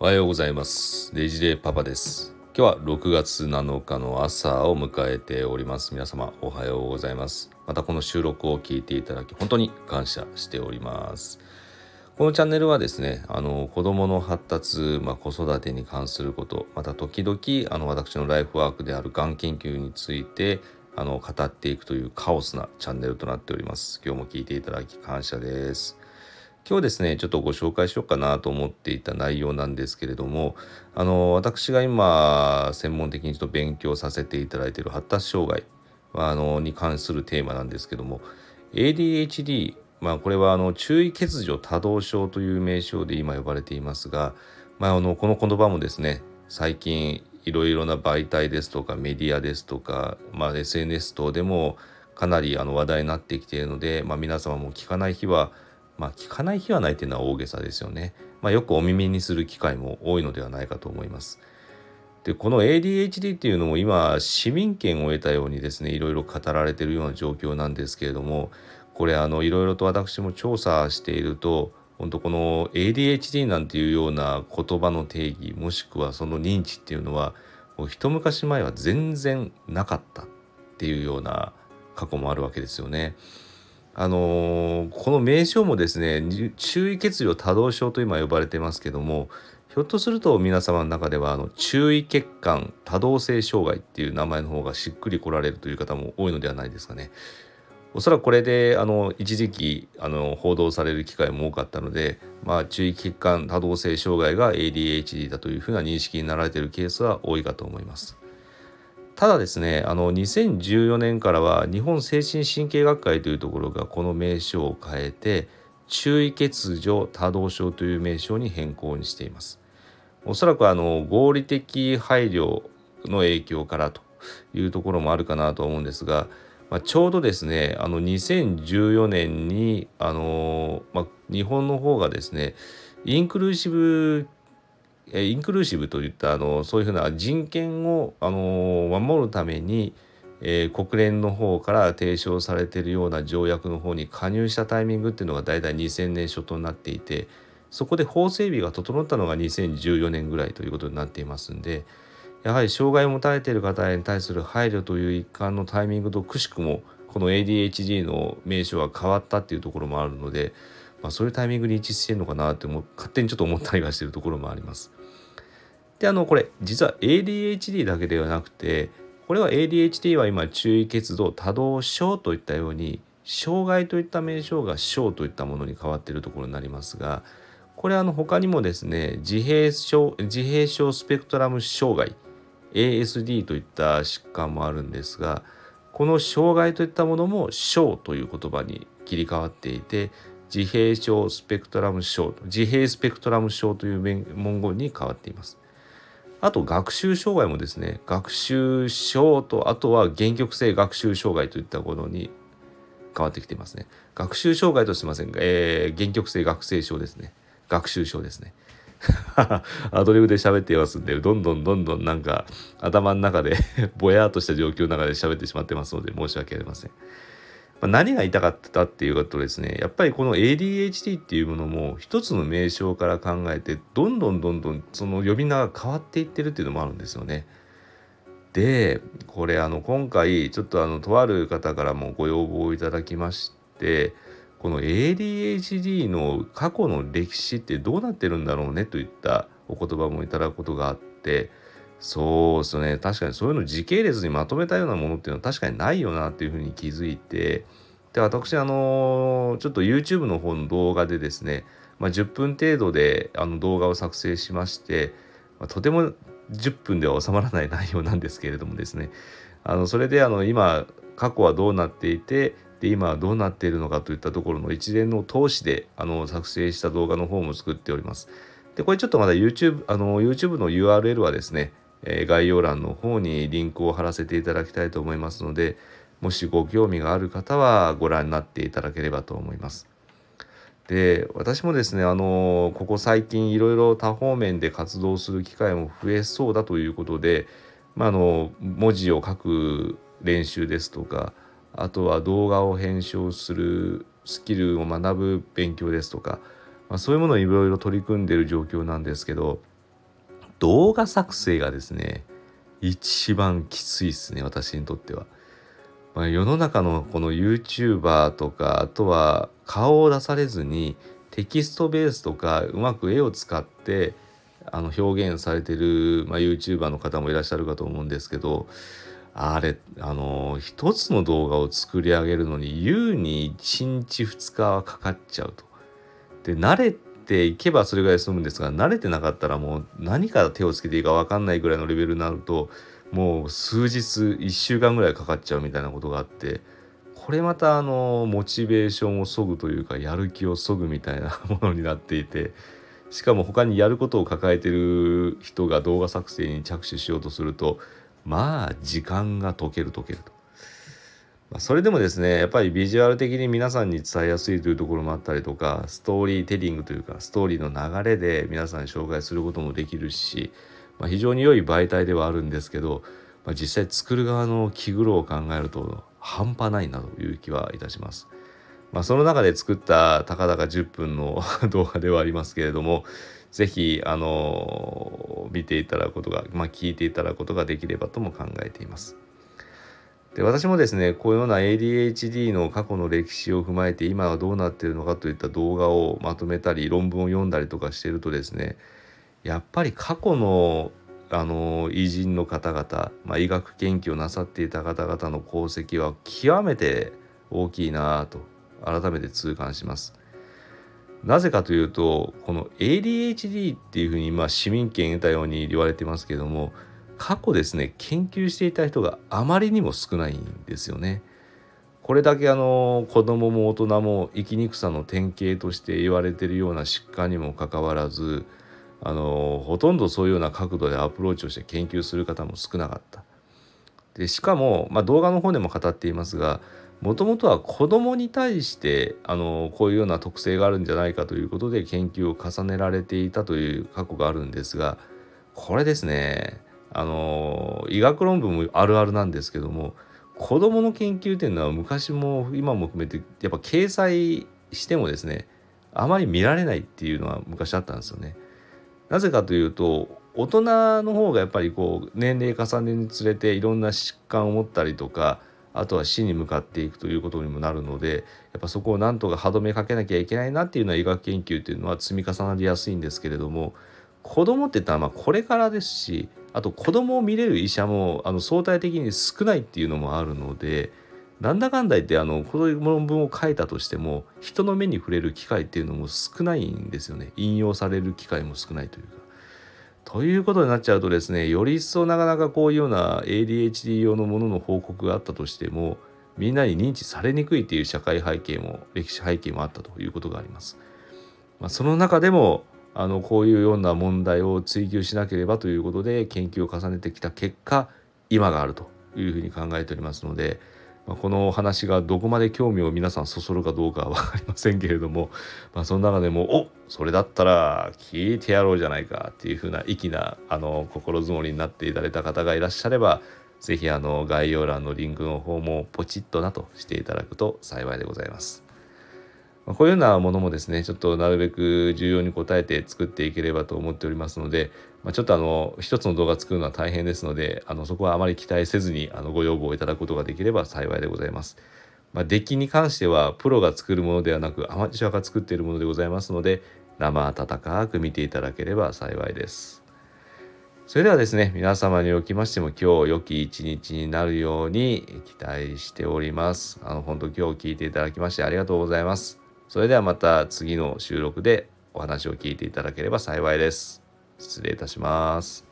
おはようございます。デジレパパです。今日は6月7日の朝を迎えております。皆様おはようございます。またこの収録を聞いていただき本当に感謝しております。このチャンネルはですね、あの子供の発達、まあ、子育てに関すること、また時々あの私のライフワークであるがん研究についてあの語っていくというカオスなチャンネルとなっております。今日も聞いていただき感謝です。今日ですねちょっとご紹介しようかなと思っていた内容なんですけれどもあの私が今専門的にちょっと勉強させていただいている発達障害あのに関するテーマなんですけども ADHD まあこれはあの注意欠如多動症という名称で今呼ばれていますが、まあ、あのこの言葉もですね最近いろいろな媒体ですとかメディアですとか、まあ、SNS 等でもかなりあの話題になってきているので、まあ、皆様も聞かない日はまあ聞かない日はないというのは大げさですよね。まあ、よくお耳にする機会も多いのではないかと思います。でこの ADHD っていうのも今市民権を得たようにですねいろいろ語られているような状況なんですけれどもこれあのいろいろと私も調査していると本当この ADHD なんていうような言葉の定義もしくはその認知っていうのはもう一昔前は全然なかったっていうような過去もあるわけですよね。あのーこの名称もですね注意欠如多動症と今呼ばれてますけどもひょっとすると皆様の中ではあの注意欠陥多動性障害っていう名前の方がしっくり来られるという方も多いのではないですかね。おそらくこれであの一時期あの報道される機会も多かったので、まあ、注意欠陥多動性障害が ADHD だというふうな認識になられているケースは多いかと思います。ただですねあの2014年からは日本精神神経学会というところがこの名称を変えて注意欠如多動症という名称に変更にしています。おそらくあの合理的配慮の影響からというところもあるかなと思うんですが、まあ、ちょうどですねあの2014年にあの、まあ、日本の方がですねインクルーシブインクルーシブといったあのそういうふうな人権をあの守るために、えー国連の方から提唱されているような条約の方に加入したタイミングっていうのが大体2000年初頭になっていてそこで法整備が整ったのが2014年ぐらいということになっていますんでやはり障害を持たれている方に対する配慮という一環のタイミングとくしくもこの ADHD の名称が変わったっていうところもあるので、まあ、そういうタイミングに一致してるのかなって思う勝手にちょっと思ったりはしてるところもあります。であのこれ実は ADHD だけではなくてこれは ADHD は今注意欠動多動症といったように障害といった名称が症といったものに変わっているところになりますがこれあの他にもですね自閉症自閉症スペクトラム障害 ASD といった疾患もあるんですがこの障害といったものも症という言葉に切り替わっていて自閉症スペクトラム症自閉スペクトラム症という文言に変わっています。あと学習障害もですね学習症とあとは限局性学習障害といったものに変わってきていますね。学習障害とすみませんが、えー、限局性学生症ですね。学習症ですね。アドリブで喋っていますんでどんどんどんどんなんか頭の中でぼやっとした状況の中で喋ってしまってますので申し訳ありません。ま何が言いたかったっていうことですねやっぱりこの ADHD っていうものも一つの名称から考えてどんどんどんどんその呼び名が変わっていってるっていうのもあるんですよね。でこれあの今回ちょっとあのとある方からもご要望をいただきましてこの ADHD の過去の歴史ってどうなってるんだろうねといったお言葉もいただくことがあってそうですね。確かにそういうの時系列にまとめたようなものっていうのは確かにないよなっていうふうに気づいて。で私あのちょっと YouTube の方の動画でですね、まあ、10分程度であの動画を作成しまして、まあとても10分では収まらない内容なんですけれどもですね。あのそれであの今過去はどうなっていてで今はどうなっているのかといったところの一連の通しであの作成した動画の方も作っております。でこれちょっとまだ YouTube, あの YouTube の URL はですねえ概要欄の方にリンクを貼らせていただきたいと思いますのでもしご興味がある方はご覧になっていただければと思います。で私もですねあのここ最近いろいろ多方面で活動する機会も増えそうだということで、まあ、あの文字を書く練習ですとかあとは動画を編集するスキルを学ぶ勉強ですとか、まあ、そういうものをいろいろ取り組んでいる状況なんですけど動画作成がですね一番きついですね私にとっては。まあ、世の中のこの YouTuber とかあとは顔を出されずにテキストベースとかうまく絵を使ってあの表現されてる、まあ、YouTuber の方もいらっしゃるかと思うんですけどあれあの一つの動画を作り上げるのに優に1日2日はかかっちゃうと。で慣れていけばそれぐらい済むんですが慣れてなかったらもう何から手をつけていいか分かんないぐらいのレベルになるともう数日1週間ぐらいかかっちゃうみたいなことがあってこれまたあのモチベーションをそぐというかやる気をそぐみたいなものになっていてしかも他にやることを抱えてる人が動画作成に着手しようとするとまあ時間が解ける解けると。まそれでもですねやっぱりビジュアル的に皆さんに伝えやすいというところもあったりとかストーリーテリングというかストーリーの流れで皆さんに紹介することもできるし、まあ、非常に良い媒体ではあるんですけど、まあ、実際作る側の気苦労を考えると半端ないなという気はいたします。まあ、その中で作ったたかだか10分の 動画ではありますけれども是非あの見ていただくことが、ま、聞いていただくことができればとも考えています。で私もですねこういうような ADHD の過去の歴史を踏まえて今はどうなっているのかといった動画をまとめたり論文を読んだりとかしてるとですねやっぱり過去のあの偉人の方々、まあ、医学研究をなさっていた方々の功績は極めて大きいなと改めて痛感します。なぜかというとこの ADHD っていうふうに今市民権得たように言われてますけども過去ですね研究していた人があまりにも少ないんですよね。これだけあの子供も大人も生きにくさの典型として言われてるような疾患にもかかわらずあのほとんどそういうような角度でアプローチをして研究する方も少なかった。でしかも、まあ、動画の方でも語っていますがもともとは子供に対してあのこういうような特性があるんじゃないかということで研究を重ねられていたという過去があるんですがこれですねあの医学論文もあるあるなんですけども子どもの研究っていうのは昔も今も含めてやっぱ掲載してもですねあまり見られないっていうのは昔あったんですよね。なぜかというと大人の方がやっぱりこう年齢重ねにつれていろんな疾患を持ったりとかあとは死に向かっていくということにもなるのでやっぱそこをなんとか歯止めかけなきゃいけないなっていうのは医学研究っていうのは積み重なりやすいんですけれども子供って言ったらまあこれからですしあと子供を見れる医者もあの相対的に少ないっていうのもあるのでなんだかんだ言ってあのこの論文を書いたとしても人の目に触れる機会っていうのも少ないんですよね引用される機会も少ないというか。ということになっちゃうとですねより一層なかなかこういうような ADHD 用のものの報告があったとしてもみんなに認知されにくいっていう社会背景も歴史背景もあったということがあります。まあ、その中でもあのこういうような問題を追求しなければということで研究を重ねてきた結果今があるというふうに考えておりますので、まあ、このお話がどこまで興味を皆さんそそるかどうかは分かりませんけれども、まあ、その中でも「おそれだったら聞いてやろうじゃないか」っていうふうな粋なあの心づもりになっていただいた方がいらっしゃれば是非概要欄のリンクの方もポチッとなとしていただくと幸いでございます。ま、こういうようなものもですねちょっとなるべく重要に応えて作っていければと思っておりますので、まあ、ちょっとあの一つの動画作るのは大変ですのであのそこはあまり期待せずにあのご要望をいただくことができれば幸いでございます。まあ、デッキに関してはプロが作るものではなくアマチュアが作っているものでございますので生温かく見ていただければ幸いです。それではですね、皆様におきましても今日良き一日になるように期待しております。あの、本当今日聞いていただきましてありがとうございます。それではまた次の収録でお話を聞いていただければ幸いです。失礼いたします。